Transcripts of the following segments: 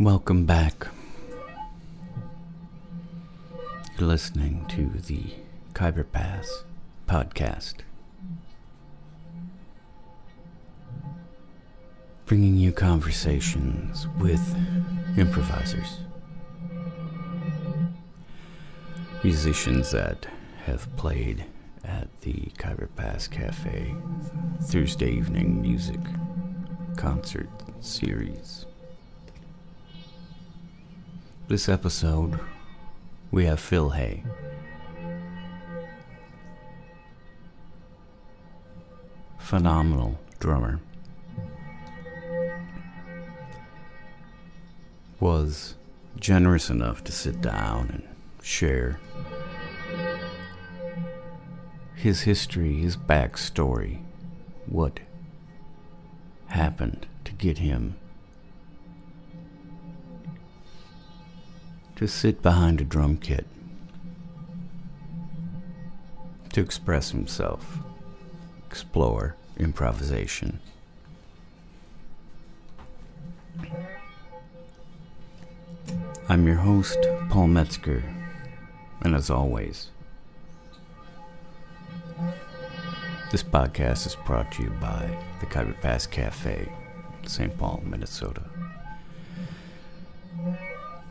Welcome back. You're listening to the Khyber Pass podcast. Bringing you conversations with improvisers, musicians that have played at the Khyber Pass Cafe Thursday evening music concert series. This episode, we have Phil Hey. Phenomenal drummer. Was generous enough to sit down and share his history, his backstory, what happened to get him to sit behind a drum kit to express himself, explore improvisation. I'm your host, Paul Metzger, and as always, this podcast is brought to you by the Khyber Pass Cafe, St. Paul, Minnesota.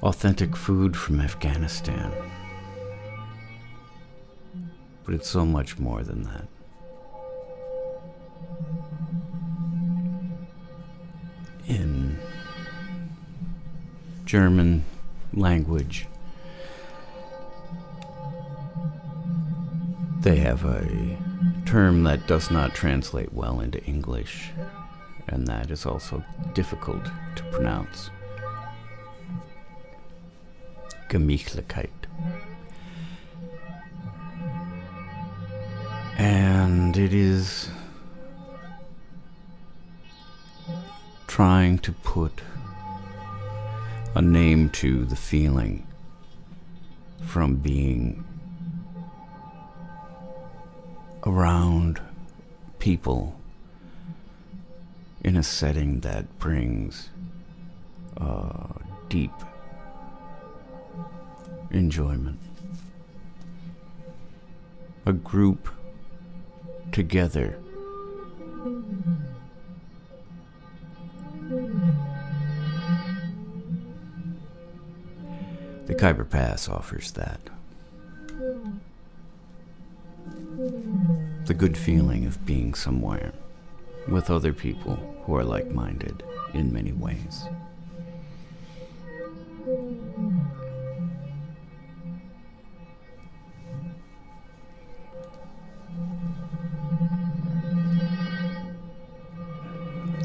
Authentic food from Afghanistan. But it's so much more than that. In German language, they have a term that does not translate well into English, and that is also difficult to pronounce. Gemütlichkeit. And it is trying to put a name to the feeling from being around people in a setting that brings uh, deep enjoyment. A group together. The Khyber Pass offers that. The good feeling of being somewhere with other people who are like minded in many ways.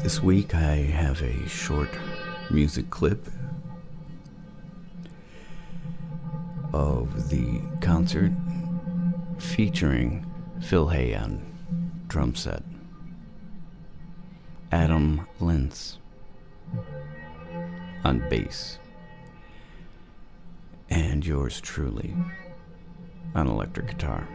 This week I have a short music clip of the concert featuring Phil Hey on drum set, Adam Linz on bass, and yours truly on electric guitar.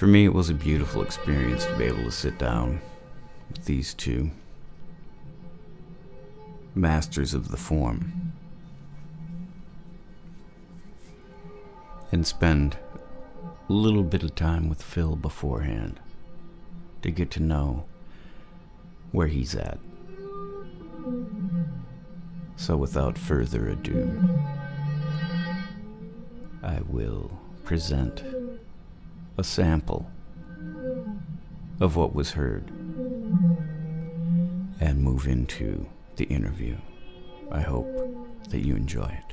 For me, it was a beautiful experience to be able to sit down with these two masters of the form and spend a little bit of time with Phil beforehand to get to know where he's at. So, without further ado, I will present a sample of what was heard and move into the interview. I hope that you enjoy it.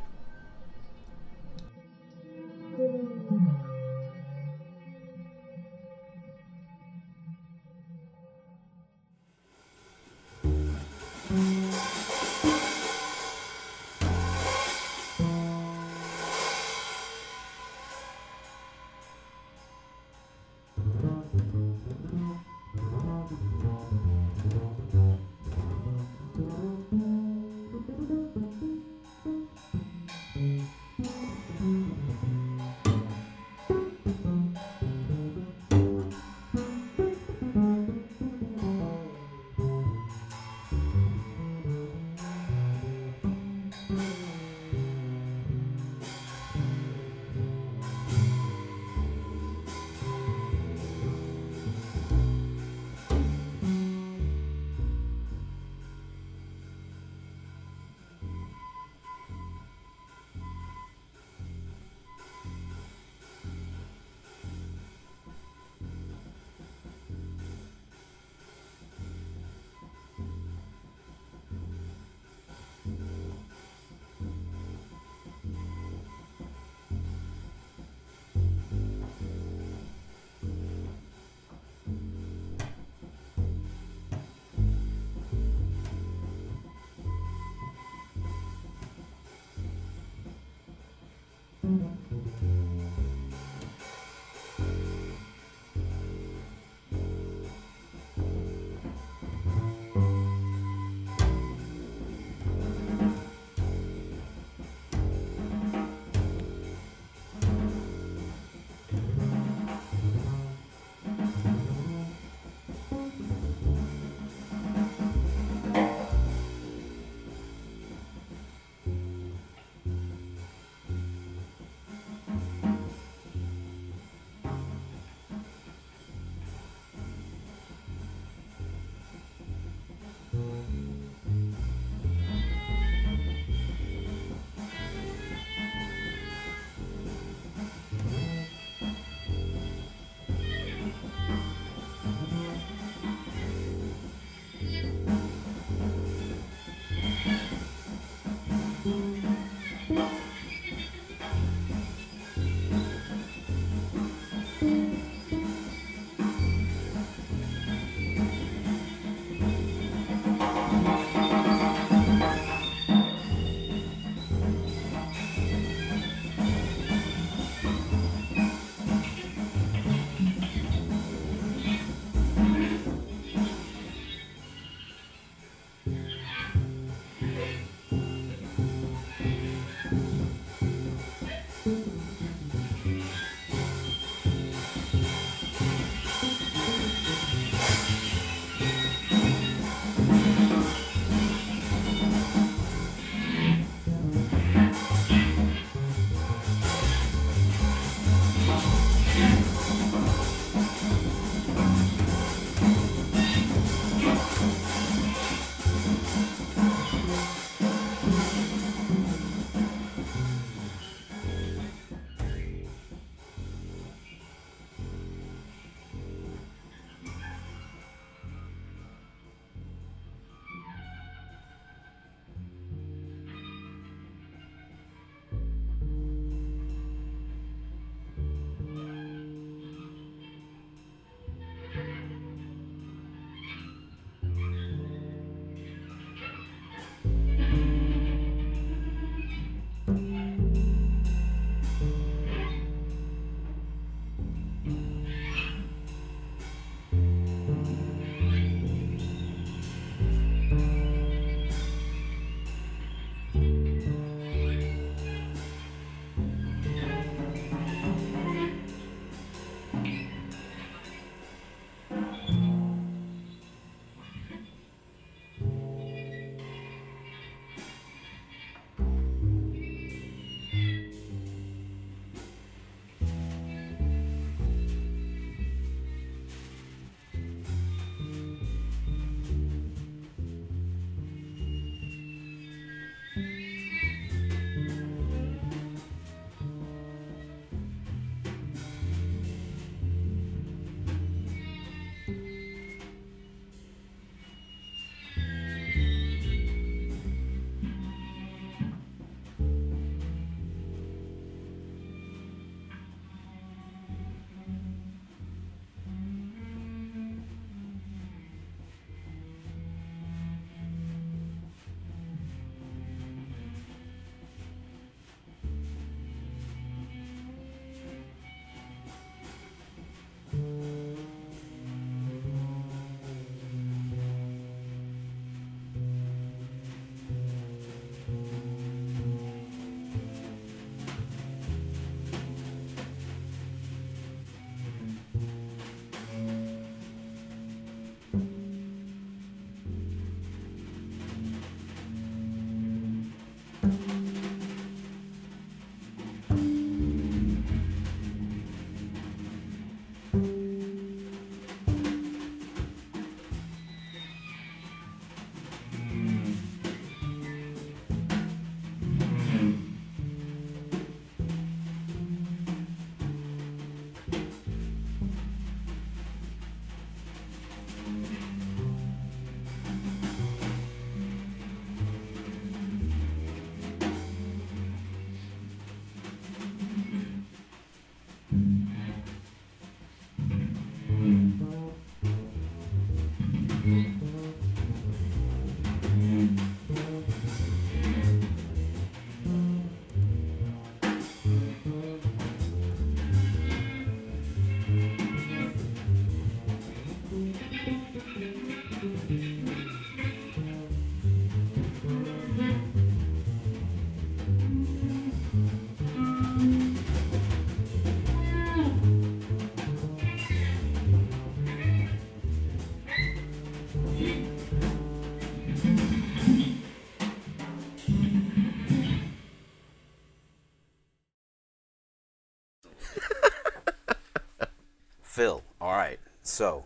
So,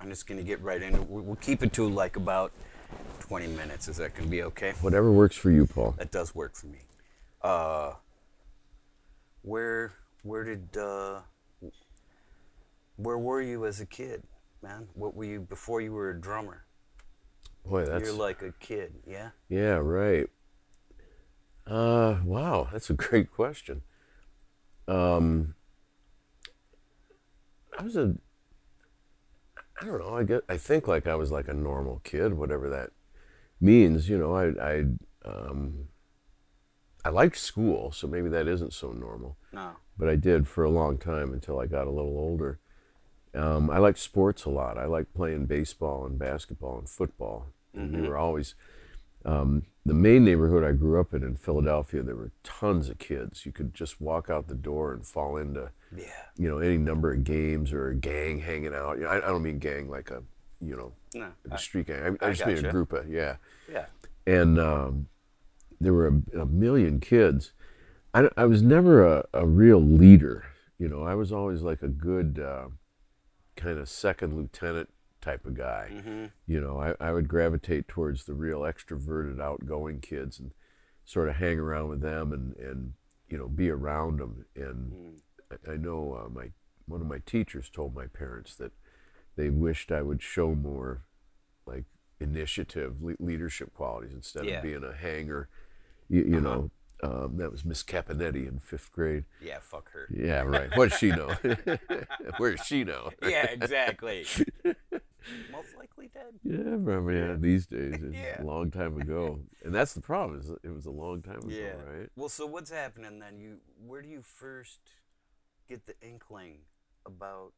I'm just going to get right into. We'll we'll keep it to like about 20 minutes. Is that going to be okay? Whatever works for you, Paul. That does work for me. Uh, where where did uh, where were you as a kid, man? What were you before you were a drummer? Boy, that's You're like a kid, yeah. yeah, right. Uh, wow, that's a great question. Um, I was a, I don't know. I get, I think like I was like a normal kid, whatever that means. You know, I, I, um, I liked school, so maybe that isn't so normal. No. but I did for a long time until I got a little older. Um, I liked sports a lot. I liked playing baseball and basketball and football. And we were always um, the main neighborhood I grew up in in Philadelphia. There were tons of kids. You could just walk out the door and fall into Yeah. you know any number of games or a gang hanging out. You know, I, I don't mean gang like a you know No. a street gang. I, I I just mean a group of yeah Yeah. and um, there were a, a million kids. I, I was never a, a real leader. You know, I was always like a good uh, kind of second lieutenant type of guy. Mm-hmm. You know, I, I would gravitate towards the real extroverted, outgoing kids and sort of hang around with them and, and you know, be around them. And I, I know uh, my one of my teachers told my parents that they wished I would show more like initiative, le- leadership qualities instead Yeah. of being a hanger. You, you know, um, that was Miss Caponetti in fifth grade. Yeah, fuck her. Yeah, right. What does she know? Where does she know? Yeah, exactly. Most likely dead. Yeah, remember. Yeah, these days, it's Yeah. a long time ago, and that's the problem. Is it was a long time ago, Yeah. right? Well, so what's happening then? You where do you first get the inkling about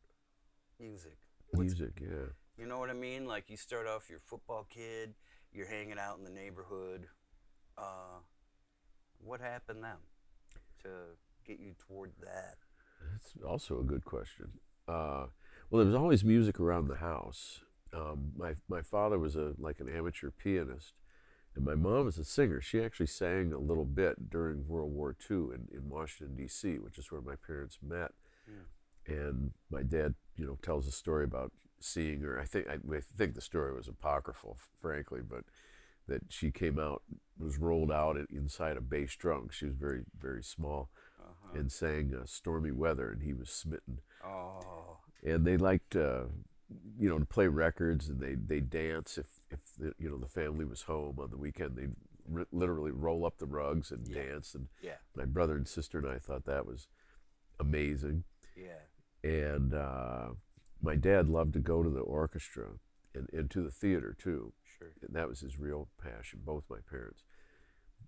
music? What's- Music, yeah. You know what I mean? Like you start off your football kid, you're hanging out in the neighborhood. Uh, what happened then to get you toward that? That's also a good question. Uh, well, there was always music around the house. Um, my my father was a like an amateur pianist, and my mom was a singer. She actually sang a little bit during World War II in, in Washington D.C., which is where my parents met. And my dad, you know, tells a story about seeing her. I think I, I think the story was apocryphal, frankly, but that she came out was rolled out inside a bass drum. She was very very small Uh-huh. and sang uh, "Stormy Weather," and he was smitten. Oh, And they liked, uh, you know, to play records, and they they dance if if the, you know the family was home on the weekend. They would literally roll up the rugs and Yeah. dance. And yeah, my brother and sister and I thought that was amazing. yeah. And uh, my dad loved to go to the orchestra and, and to the theater too. Sure. And that was his real passion, both my parents.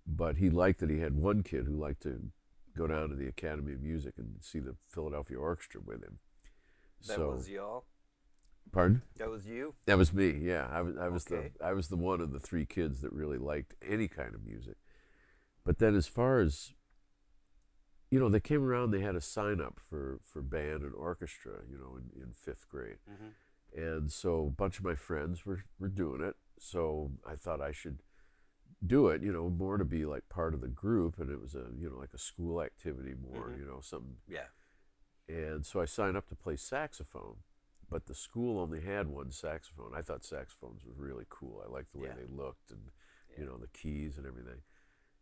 But he liked that he had one kid who liked to go down to the Academy of Music and see the Philadelphia Orchestra with him. That so, was y'all. pardon? That was you. That was me. Yeah, I was. I was Okay. the. I was the one of the three kids that really liked any kind of music. But then, as far as you know, they came around. They had a sign up for for band and orchestra. You know, in, in fifth grade. Mm-hmm. and so a bunch of my friends were, were doing it so i thought i should do it you know more to be like part of the group and it was a you know like a school activity more Mhm. you know something Yeah. And so i signed up to play saxophone but the school only had one saxophone. I thought saxophones were really cool. I liked the way Yeah. they looked and you know the keys and everything.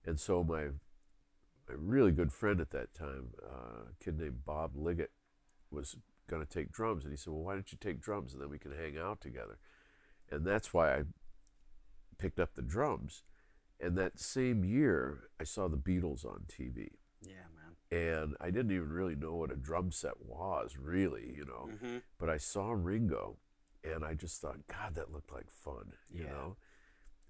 And so my my really good friend at that time uh, a kid named bob liggett was going to take drums and he said well why don't you take drums and then we can hang out together. And that's why i picked up the drums. And that same year i saw the beatles on tv Yeah. And i didn't even really know what a drum set was really you know Mm-hmm. but i saw ringo and i just thought god that looked like fun you Yeah. know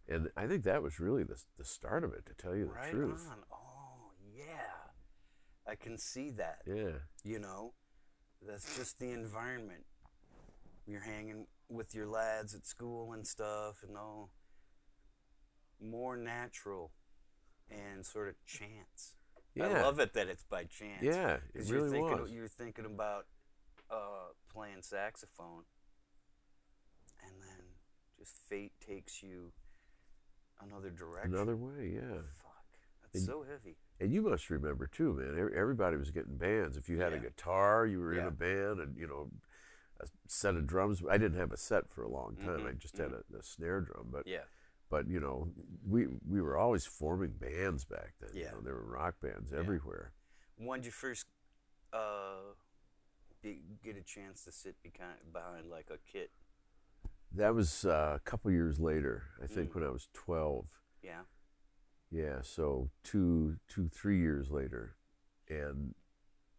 and i think that was really the, the start of it to tell you the Right truth on. Oh, yeah. I can see that. yeah You know, that's just the environment. You're hanging with your lads at school and stuff, and all more natural and sort of chance. Yeah I love it that it's by chance. yeah it really you're thinking, was You're thinking about uh, playing saxophone, and then just fate takes you another direction. another way yeah Fuck, that's And- so heavy. And you must remember too, man. Everybody was getting bands. If you had a guitar, you were in a band, and you know, a set of drums. I didn't have a set for a long time. I Mhm, just had a, a snare drum, but Yeah. But you know, we we were always forming bands back then. Yeah. You know, there were rock bands everywhere. When did you first uh, be, get a chance to sit behind, behind like a kit? That was uh, a couple years later. I think Mm. when I was twelve. Yeah. Yeah, so two, two, three years later, and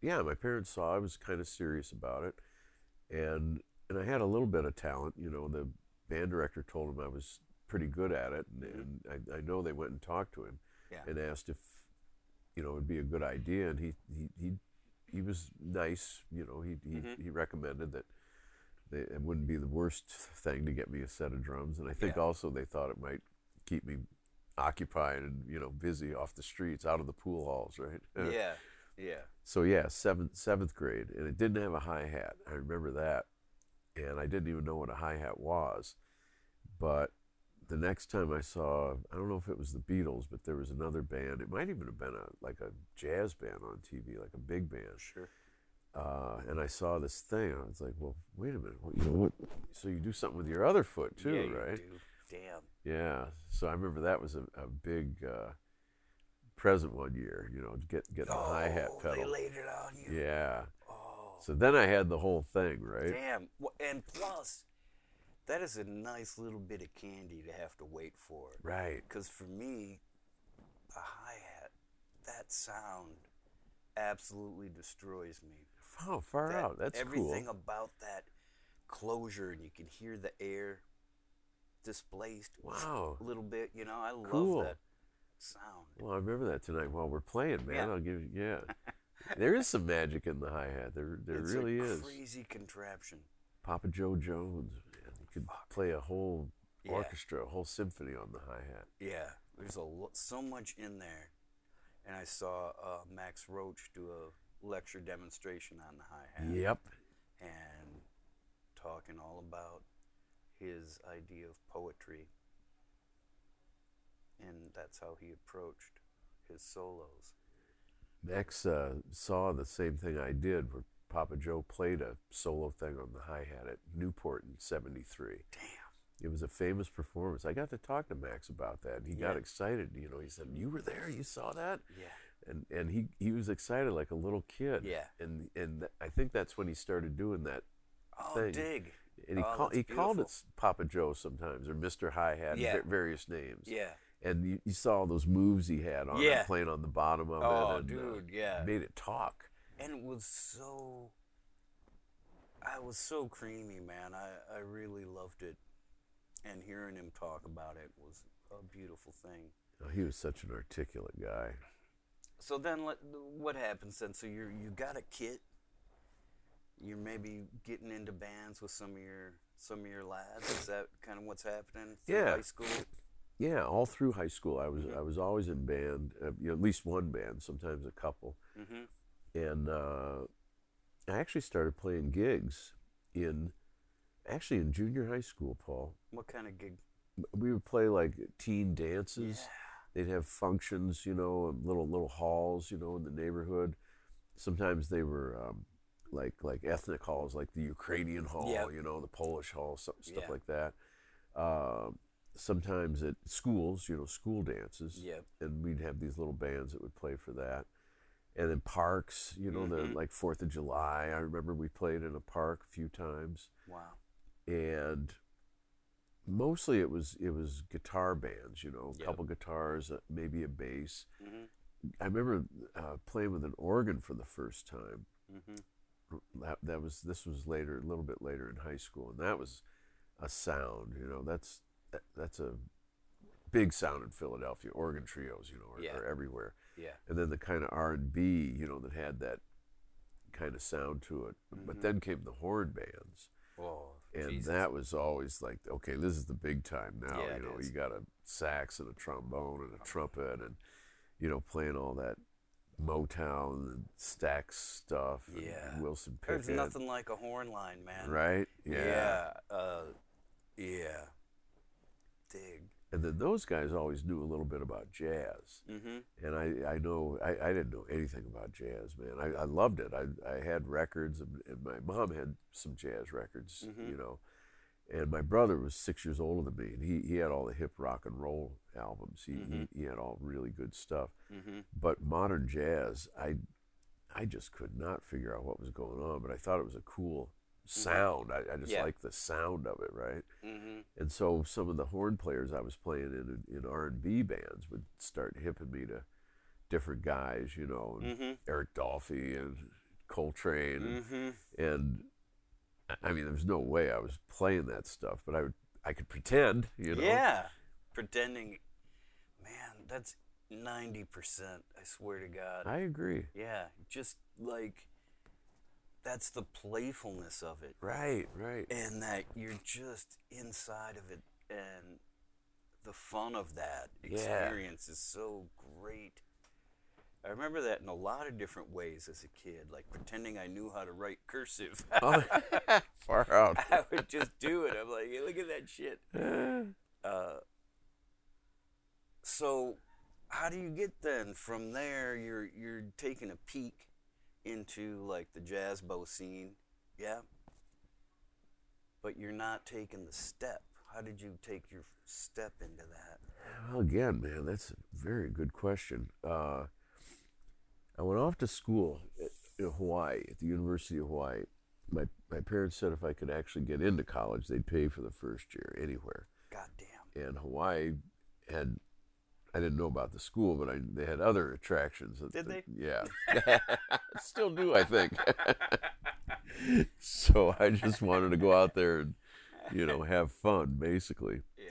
yeah, my parents saw I was kind of serious about it, and and I had a little bit of talent. You know, the band director told him I was pretty good at it, and, and I, I know they went and talked to him Yeah. and asked if you know it would be a good idea, and he he he, he was nice. You know, he he, Mhm. he recommended that. They, it wouldn't be the worst thing to get me a set of drums, and I think Yeah. also they thought it might keep me occupied and you know busy off the streets, out of the pool halls, right? yeah. Yeah. So yeah, seventh seventh grade, and it didn't have a hi hat. I remember that, and I didn't even know what a hi hat was. But the next time I saw, I don't know if it was the Beatles, but there was another band. It might even have been a like a jazz band on TV, like a big band. Sure. Uh, and I saw this thing. I was like, well, wait a minute. Well, you know what? So you do something with your other foot too, yeah, right? do. Damn. Yeah. So I remember that was a, a big uh, present one year. You know, to get get the hi hat Oh, pedal. They laid it on you. Yeah. Oh. So then I had the whole thing, right? Damn. And plus, that is a nice little bit of candy to have to wait for. Right. Because for me, a hi hat, that sound absolutely destroys me. Oh, far That- out. That's everything cool. about that closure, and you can hear the air displaced Wow. a little bit. You know, I love Cool. that sound. Well, I remember that tonight while we're playing, man. Yeah. I'll give you, yeah. there is some magic in the hi hat. There, there it's really a is. crazy contraption. Papa Joe Jones, could play a whole Yeah. orchestra, a whole symphony on the hi hat. Yeah, there's a lo- so much in there, and I saw uh, Max Roach do a lecture demonstration on the hi hat. Yep. and talking all about his idea of poetry. And that's how he approached his solos. Max uh, saw the same thing I did, where Papa Joe played a solo thing on the hi hat at Newport in '73. Damn. It was a famous performance. I got to talk to Max about that, and he got excited. You know, he said, "You were there. You saw that." Yeah. and and he he was excited like a little kid. Yeah. And and th- I think that's when he started doing that. Oh, Thing. dig. And he Oh, he called it Papa Joe sometimes or Mister Hi Hat, Yeah. va- various names. Yeah. And you, you saw those moves he had on Yeah. it, playing on the bottom of Oh, it. And, uh, dude, yeah. made it talk. And it was so. I was so creamy, man. I, I really loved it. And hearing him talk about it was a beautiful thing. Oh, he was such an articulate guy. So then, let, what happens then? So you you got a kit. You're maybe getting into bands with some of your some of your lads. Is that kind of what's happening through Yeah. high school? Yeah, all through high school, I was Mhm. I was always in band, uh, you know, at least one band, sometimes a couple. Mm-hmm. And uh, I actually started playing gigs in actually in junior high school. Paul, What kind of gig? we would play like teen dances. Yeah. They'd have functions, you know, little little halls, you know, in the neighborhood. Sometimes they were um, like like ethnic halls, like the Ukrainian hall, Yep. you know, the Polish hall, stuff Yeah. like that. Um sometimes at schools, you know, school dances Yep. and we'd have these little bands that would play for that. And then parks, you know, the Mhm. like Fourth of July. I remember we played in a park a few times, Wow. and mostly it was it was guitar bands, you know, a Yep. couple guitars, uh, maybe a bass. Mm-hmm. I remember uh, playing with an organ for the first time. Mm-hmm. That that was this was later, a little bit later in high school, and that was a sound. You know, that's that, that's a big sound in Philadelphia. Organ trios, you know, are, Yeah. are everywhere. Yeah. and then the kind of R and B, you know, that had that kind of sound to it. But Mhm. then came the horn bands, Oh, and Jesus. that was always like, okay, this is the big time now. Yeah, you know, you got a sax and a trombone and a trumpet, and you know, playing all that Motown and Stax stuff. and Yeah. Wilson Pickett. There's nothing like a horn line, man. Right? Yeah. Uh, yeah. Dig. And then those guys always knew a little bit about jazz. Mm-hmm. And I, I know, I, I didn't know anything about jazz, man. I, I loved it. I, I had records, and, and my mom had some jazz records, Mhm. you know. And my brother was six years older than me, and he, he had all the hip rock and roll albums. He, Mm-hmm. he, he had all really good stuff. hmm But modern jazz, I, I just could not figure out what was going on, but I thought it was a cool sound. I, I just Mm-hmm. Yeah. liked the sound of it, right? hmm And so some of the horn players I was playing in in R and B bands would start hipping me to different guys, you know, and Mhm. Eric Dolphy and Coltrane, and, hmm and I- mean, there was no way I was playing that stuff, but I would I could pretend, you know. Yeah. Pretending, man, that's 90%, I swear to God. I agree. yeah. Just like, that's the playfulness of it. Right, right. And that you're just inside of it. And the fun of that Yeah. experience is so great. I remember that in a lot of different ways as a kid, like pretending I knew how to write cursive. Oh, far out. I would just do it. I'm like, hey, look at that shit. Uh, so, how do you get then from there? You're you're taking a peek into like the jazz bow scene, yeah. But you're not taking the step. How did you take your step into that? Well, again, man, that's a very good question. Uh, I went off to school at, in Hawaii, at the University of Hawaii. My, my parents said if I could actually get into college, they'd pay for the first year anywhere. God damn. And Hawaii had, I didn't know about the school, but I, they had other attractions. that- Did that- they? Yeah. Still do, I think. so I just wanted to go out there and, you know, have fun, basically. Yeah.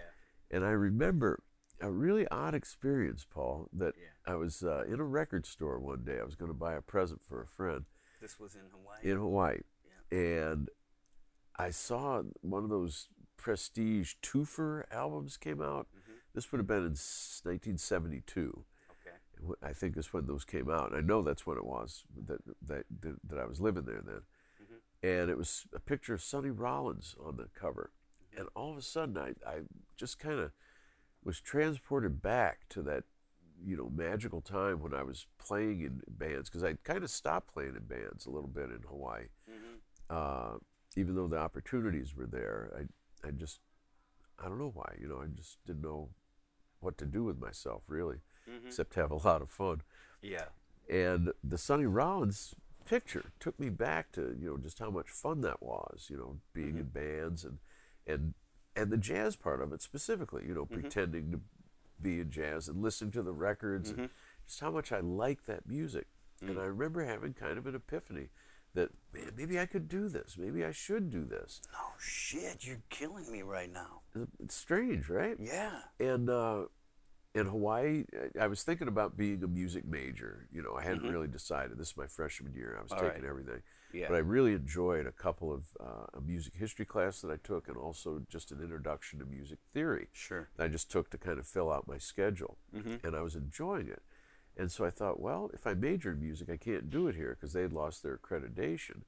And I remember a really odd experience, Paul, that Yeah. I was uh, in a record store one day. I was going to buy a present for a friend This was in Hawaii. in Hawaii. And I saw one of those prestige Twofer albums came out. Mhm. This would have been in 1972. Okay. I think is when those came out. I know that's when it was that that that, that I was living there then. Mhm. And it was a picture of Sonny Rollins on the cover. And all of a sudden, I, I just kind of was transported back to that, you know, magical time when I was playing in bands because I kind of stopped playing in bands a little bit in Hawaii. hmm Uh, even though the opportunities were there, I, I just, I don't know why, you know, I just didn't know what to do with myself really, hmm except have a lot of fun. Yeah. And the Sonny Rollins picture took me back to you know just how much fun that was. You know, being mm-hmm. in bands and and and the jazz part of it specifically. You know, mm-hmm. pretending to be in jazz and listening to the records, and mm-hmm. just how much I like that music. And mm. I remember having kind of an epiphany that man, maybe I could do this. Maybe I should do this. No shit, you're killing me right now. It's strange, right? Yeah. And uh, in Hawaii, I- was thinking about being a music major. You know, I hadn't really decided. This is my freshman year. I was Mm-hmm. All taking right. everything. Yeah. But I really enjoyed a couple of uh, a music history class that I took, and also just an introduction to music theory Sure. that I just took to kind of fill out my schedule. Mhm. And I was enjoying it. And so I thought, well, if I major in music, I can't do it here because they had lost their accreditation.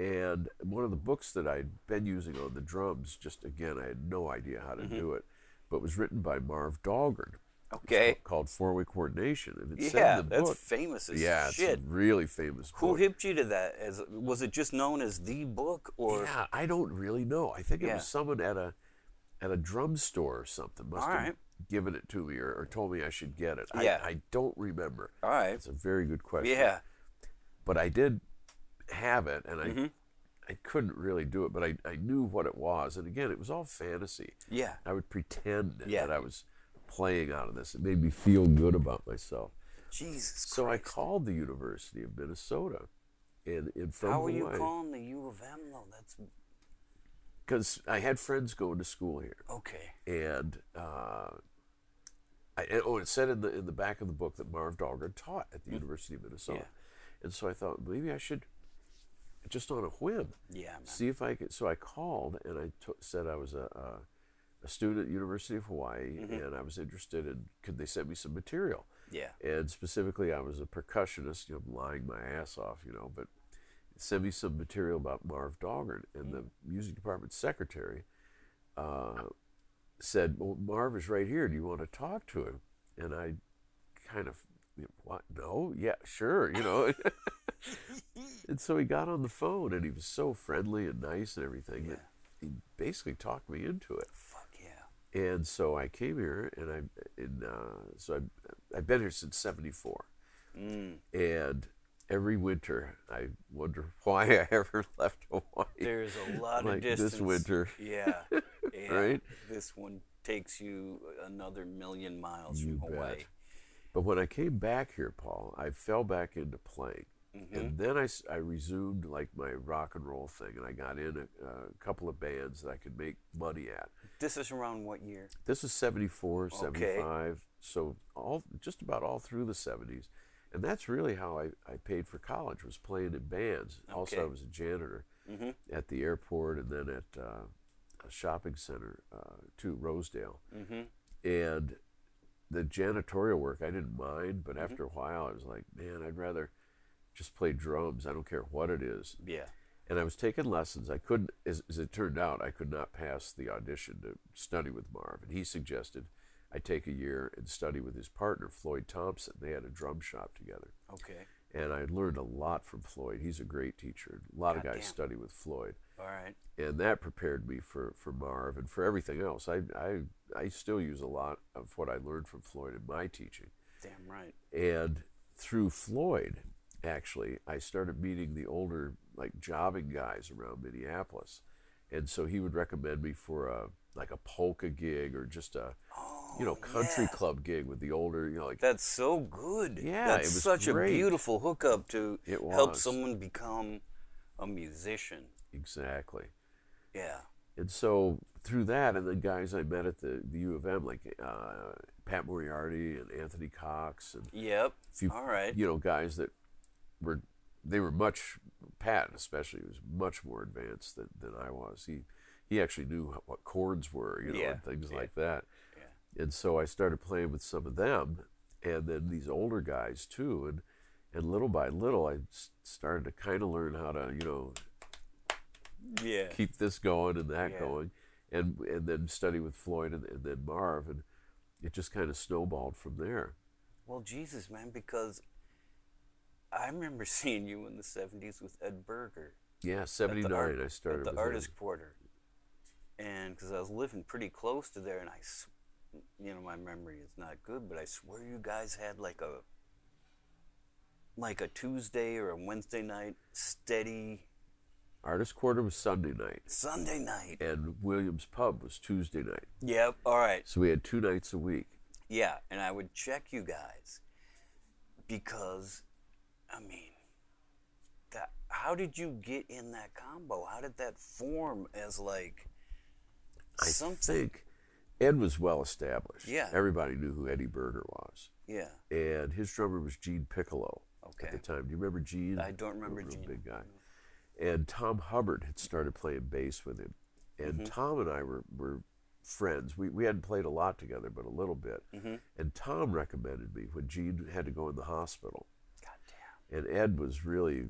And one of the books that I'd been using on the drums, just again, I had no idea how to Mm-hmm. do it, but was written by Marv Dahlgren. Okay. ca- Called Four Way Coordination. And it said Yeah, that's book, famous as yeah, it's shit. a really famous Who book. hipped you to that? As was it just known as the book, or Yeah, I don't really know. I think it was someone at a at a drum store or something must All have right. Given it to me or, or told me I should get it. Yeah. I, I don't remember. all right? It's a very good question. Yeah. But I did have it and I Mhm. I couldn't really do it, but I, I knew what it was. And again, it was all fantasy. Yeah. I would pretend Yeah. that I was playing out of this. It made me feel good about myself. Jesus. So I called the University of Minnesota in, in from How are you calling the U of M though? That's Because I had friends going to school here. okay. and uh, I, oh, it said in the in the back of the book that Marv Dahlgren taught at the mm. University of Minnesota, Yeah. and so I thought maybe I should, just on a whim, Yeah, man. see if I could. So I called and I t- said I was a, a a student at University of Hawaii mm-hmm. and I was interested in could they send me some material, Yeah. and specifically I was a percussionist, you know, lying my ass off, you know, but send me some material about Marv Dahlgren and mm. the music department secretary uh, said, well, Marv is right here. Do you want to talk to him? And I kind of, what? No, yeah, sure, you know. and so he got on the phone and he was so friendly and nice and everything. that he basically talked me into it. Fuck yeah. And so I came here, and I, and uh, so I, I've been here since '74, Mm. and every winter I wonder why I ever left Hawaii. There's a lot Like of distance. this winter. Yeah. Right? This one takes you another million miles You from Hawaii. bet. But when I came back here, Paul, I fell back into playing. Mm-hmm. And then I, I resumed like my rock and roll thing, and I got in a, a couple of bands that I could make money at. This is around what year? This is 74, Okay. 75, so all just about all through the 70s. And that's really how I, I paid for college, was playing in bands. Also, I was a janitor Mm-hmm. at the airport and then at uh, a shopping center, uh, too, Rosedale. Mm-hmm. And the janitorial work I didn't mind, but Mm-hmm. after a while I was like, man, I'd rather just play drums. I don't care what it is. Yeah. And I was taking lessons. I couldn't, as, as it turned out, I could not pass the audition to study with Marv. And he suggested I take a year and study with his partner, Floyd Thompson. They had a drum shop together. Okay. And I learned a lot from Floyd. He's a great teacher. A lot of guys Goddamn. study with Floyd. All right. And that prepared me for, for Marv and for everything else. I, I, I still use a lot of what I learned from Floyd in my teaching. Damn right. And through Floyd, actually, I started meeting the older, like jobbing guys around Minneapolis. And so he would recommend me for a like a polka gig or just a oh, you know country yeah. club gig with the older, you know, like That's so good. Yeah, That's it was such great. a beautiful hookup to help someone become a musician. exactly. Yeah. And so through that, and the guys I met at the, the U of M, like uh, Pat Moriarty and Anthony Cox, and Yep. few, All right. you know, guys that were they were much Pat especially was much more advanced than, than I was. He he actually knew what chords were, you know, Yeah, and things yeah, like that. And so I started playing with some of them, and then these older guys too, and and little by little I started to kind of learn how to you know Yeah. keep this going and that Yeah. going, and and then study with Floyd and, and then Marv, and it just kind of snowballed from there. Well, Jesus, man, because I remember seeing you in the 70s with Ed Berger. Yeah, at seventy the nine. art- I started at the with him. artist quarter, and because I was living pretty close to there, and I, you know, my memory is not good, but I swear you guys had like a, like a Tuesday or a Wednesday night steady Artist Quarter was Sunday night, Sunday night. and Williams Pub was Tuesday night. Yep. All right. So we had two nights a week. Yeah, and I would check you guys because, I mean, that. How did you get in that combo? How did that form as like I something? think Ed was well established. Yeah. Everybody knew who Eddie Berger was. Yeah. And his drummer was Gene Piccolo Okay. at the time. Do you remember Gene? I don't remember Gene. Big guy. And Tom Hubbard had started playing bass with him. And Mm-hmm. Tom and I were, were friends. We, we hadn't played a lot together, but a little bit. Mhm. And Tom recommended me when Gene had to go in the hospital. God damn. And Ed was really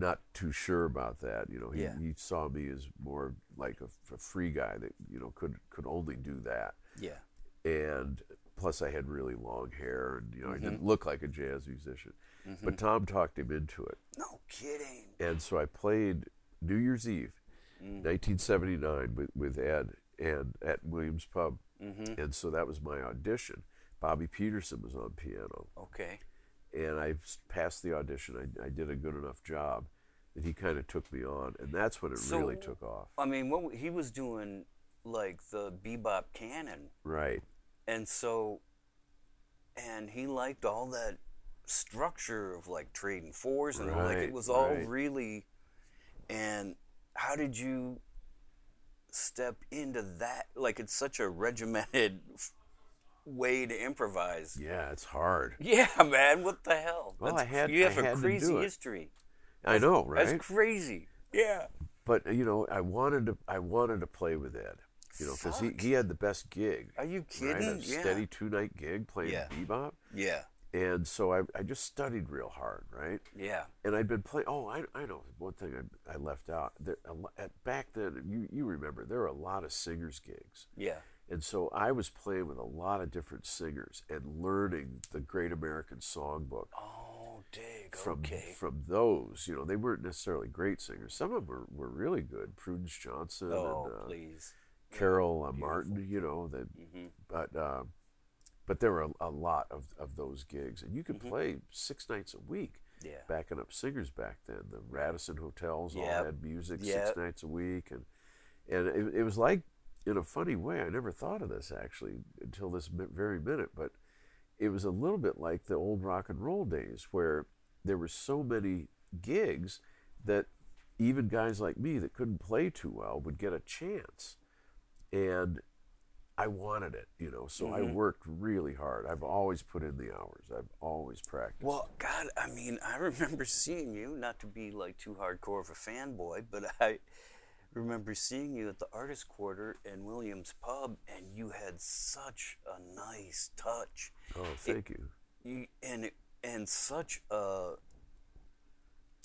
not too sure about that. You know, he, Yeah. he saw me as more like a, a free guy that you know could could only do that. Yeah. And plus, I had really long hair, and you know, I Mm-hmm. didn't look like a jazz musician. But Tom talked him into it, No kidding. and so I played New Year's Eve, Mm. 1979, with, with Ed and at Williams Pub, Mm-hmm. and so that was my audition. Bobby Peterson was on piano, Okay. And I passed the audition. I, I did a good enough job that he kind of took me on, and that's when it So- really took off. I mean, what he was doing, like the bebop canon, Right. and so, and he liked all that structure of like trading fours and like it was all right. really. And how did you step into that? Like it's such a regimented way to improvise. Yeah, it's hard. Yeah, man. What the hell? Well, That's- I had- you have I a crazy history. I know, right? That's crazy. Yeah. but you know, I wanted to. I wanted to play with Ed. You know, because he, he had the best gig. Are you Right, kidding? a yeah. steady two night gig playing Yeah. bebop, Yeah. and so I, I just studied real hard, right? Yeah. And I'd been playing. Oh, I, I know one thing I, I left out. There, a at, back then, you you remember there were a lot of singers gigs, Yeah. And so I was playing with a lot of different singers and learning the Great American Songbook. Oh, dig. from okay. from those. You know, they weren't necessarily great singers. Some of them were, were really good. Prudence Johnson oh, and uh, please. Carol uh, Martin. You know that, hmm but uh, but there were a, a lot of, of those gigs, and you could Mhm. play six nights a week. Yeah. Backing up singers back then, the Radisson hotels all had music Yep. six nights a week, and and it, it was like in a funny way. I never thought of this actually until this very minute, but it was a little bit like the old rock and roll days where there were so many gigs that even guys like me that couldn't play too well would get a chance. And I wanted it, you know, so I Mhm. worked really hard. I've always put in the hours. I've always practiced. Well, God, I mean, I remember seeing you, not to be like too hardcore of a fanboy, but I remember seeing you at the Artist Quarter in Williams Pub, and you had such a nice touch. oh, thank you. You, and and such a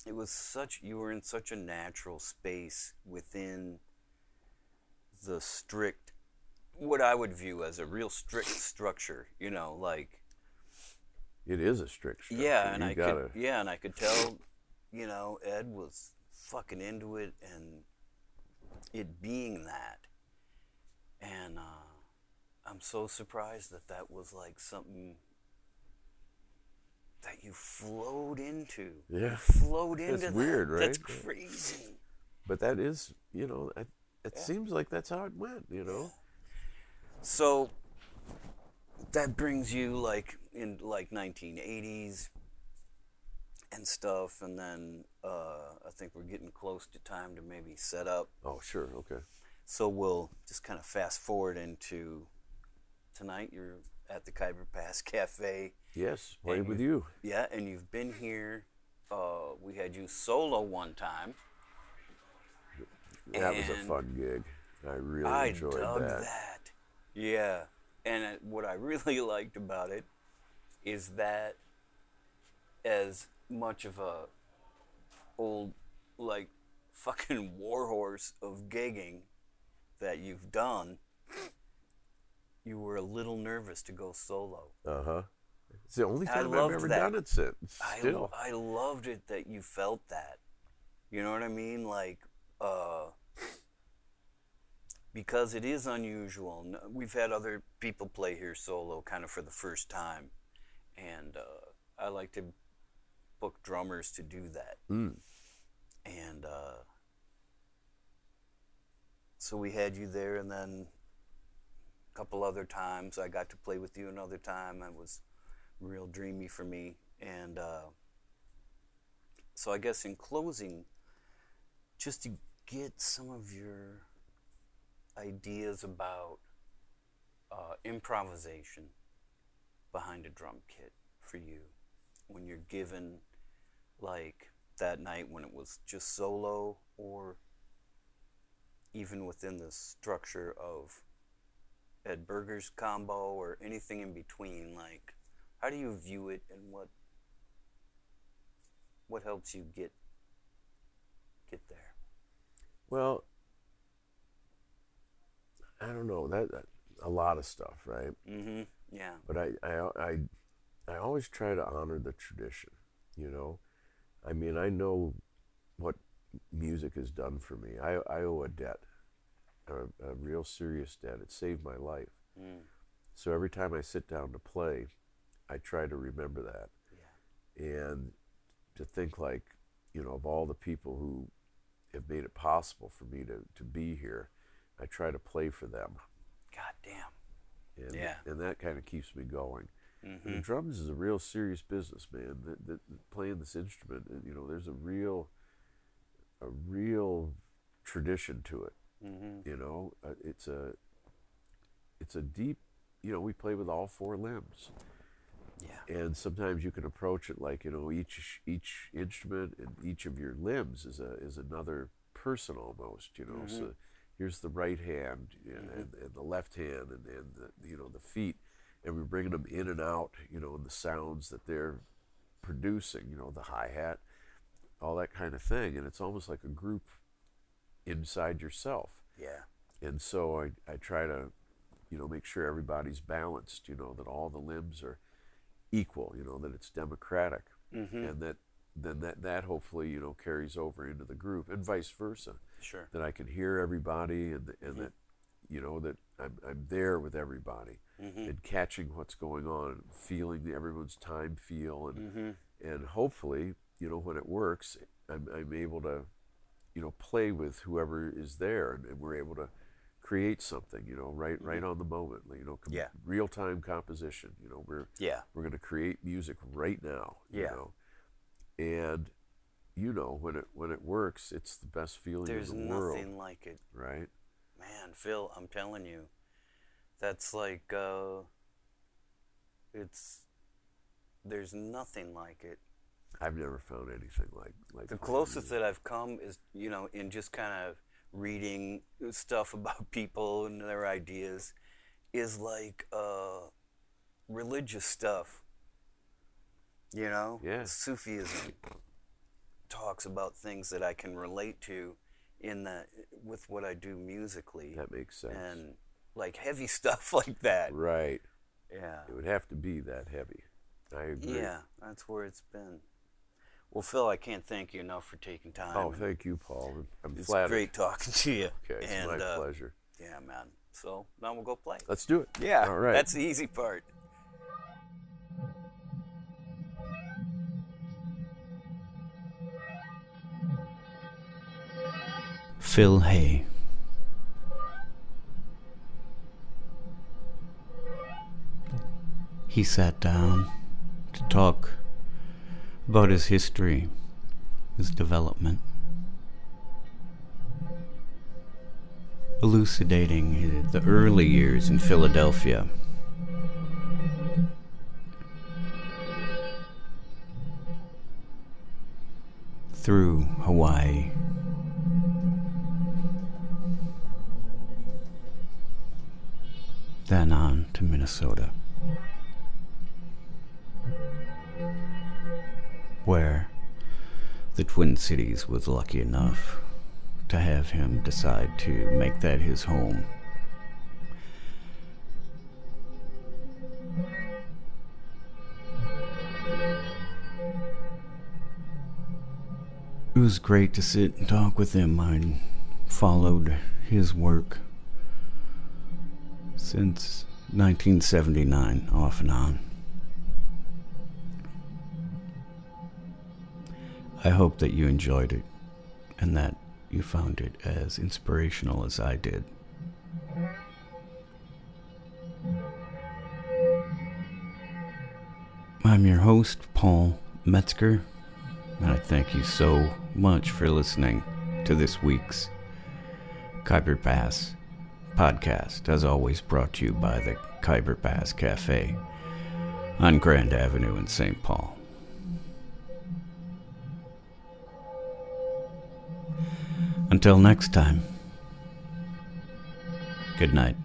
it was such you were in such a natural space within the strict what I would view as a real strict structure, you know, like It is a strict structure. yeah, and you I gotta, could yeah, and I could tell, you know, Ed was fucking into it and it being that. And uh, I'm so surprised that that was like something that you flowed into. Yeah. You flowed into It's that. weird, right? That's crazy. But that is, you know, I, it Yeah. seems like that's how it went, you know? So that brings you like in like 1980s and stuff, and then uh, I think we're getting close to time to maybe set up. Oh, sure, okay. So we'll just kind of fast forward into tonight. You're at the Khyber Pass Cafe. Yes, And with you- you. Yeah, and you've been here. Uh, we had you solo one time. That was a fun gig. I really I enjoyed dug that. that. Yeah, and it, what I really liked about it is that as much of a old like fucking warhorse of gigging that you've done, you were a little nervous to go solo. Uh huh. It's the only time I've ever that. done it since. I, Still. I loved it that you felt that. You know what I mean? Like, uh, because it is unusual. We've had other people play here solo kind of for the first time. And uh, I like to book drummers to do that. Mm. And uh, so we had you there, and then a couple other times I got to play with you another time. It was real dreamy for me. And uh, so I guess in closing, just to get some of your ideas about uh, improvisation behind a drum kit for you when you're given like that night when it was just solo or even within the structure of Ed Burger's combo or anything in between like how do you view it and what what helps you get get there Well, I don't know that, that a lot of stuff, right? mm-hmm yeah But I, I, I, I always try to honor the tradition. You know, I mean, I know what music has done for me. I, I owe a debt, a, a real serious debt. It saved my life. mm. So every time I sit down to play, I try to remember that yeah and to think like, you know, of all the people who have made it possible for me to, to be here, I try to play for them. god damn And, Yeah. and that kind of keeps me going. Mm-hmm. And drums is a real serious business, man. That, that, that playing this instrument, you know, there's a real, a real tradition to it. Mm-hmm. You know, uh, it's a, it's a deep. You know, we play with all four limbs, yeah and sometimes you can approach it like you know each each instrument and each of your limbs is a is another person almost. You know, so here's the right hand you know, and, and the left hand and, and the you know the feet and we're bringing them in and out you know and the sounds that they're producing you know the hi-hat all that kind of thing and it's almost like a group inside yourself yeah and so I, I try to you know make sure everybody's balanced you know that all the limbs are equal you know that it's democratic Mm-hmm. and that then that that hopefully you know carries over into the group and vice versa. Sure. That I can hear everybody and and Mhm. that you know that I'm I'm there with everybody Mm-hmm. and catching what's going on, feeling everyone's time feel and Mm-hmm. and hopefully you know when it works I'm I'm able to you know play with whoever is there and, and we're able to create something you know right right on the moment you know com- Mm-hmm. Yeah. real time composition you know we're Yeah. we're going to create music right now you Yeah. know and you know when it when it works it's the best feeling There's in the world nothing like it. right Man, Phil, I'm telling you, that's like, uh, it's, there's nothing like it. i've never found anything like like The closest that I've come is, you know, in just kind of reading stuff about people and their ideas, is like uh, religious stuff. You know, Yeah. Sufism talks about things that I can relate to in that with what I do musically, that makes sense and like heavy stuff like that. right Yeah, it would have to be that heavy i agree yeah, that's where it's been. Well, Phil, I can't thank you enough for taking time. oh thank you paul i'm, I'm It's flattered great talking to you. okay it's and my uh, pleasure yeah, man. So now we'll go play. let's do it Yeah, all right That's the easy part. Phil Hey. He sat down to talk about his history, his development, elucidating the early years in Philadelphia. Through Hawaii. Then on to Minnesota. Where the Twin Cities was lucky enough to have him decide to make that his home. It was great to sit and talk with him. I followed his work since 1979, off and on. I hope that you enjoyed it and that you found it as inspirational as I did. I'm your host, Paul Metzger, and I thank you so much for listening to this week's Khyber Pass podcast, as always brought to you by the Khyber Pass Cafe on Grand Avenue in St. Paul. Until next time, good night.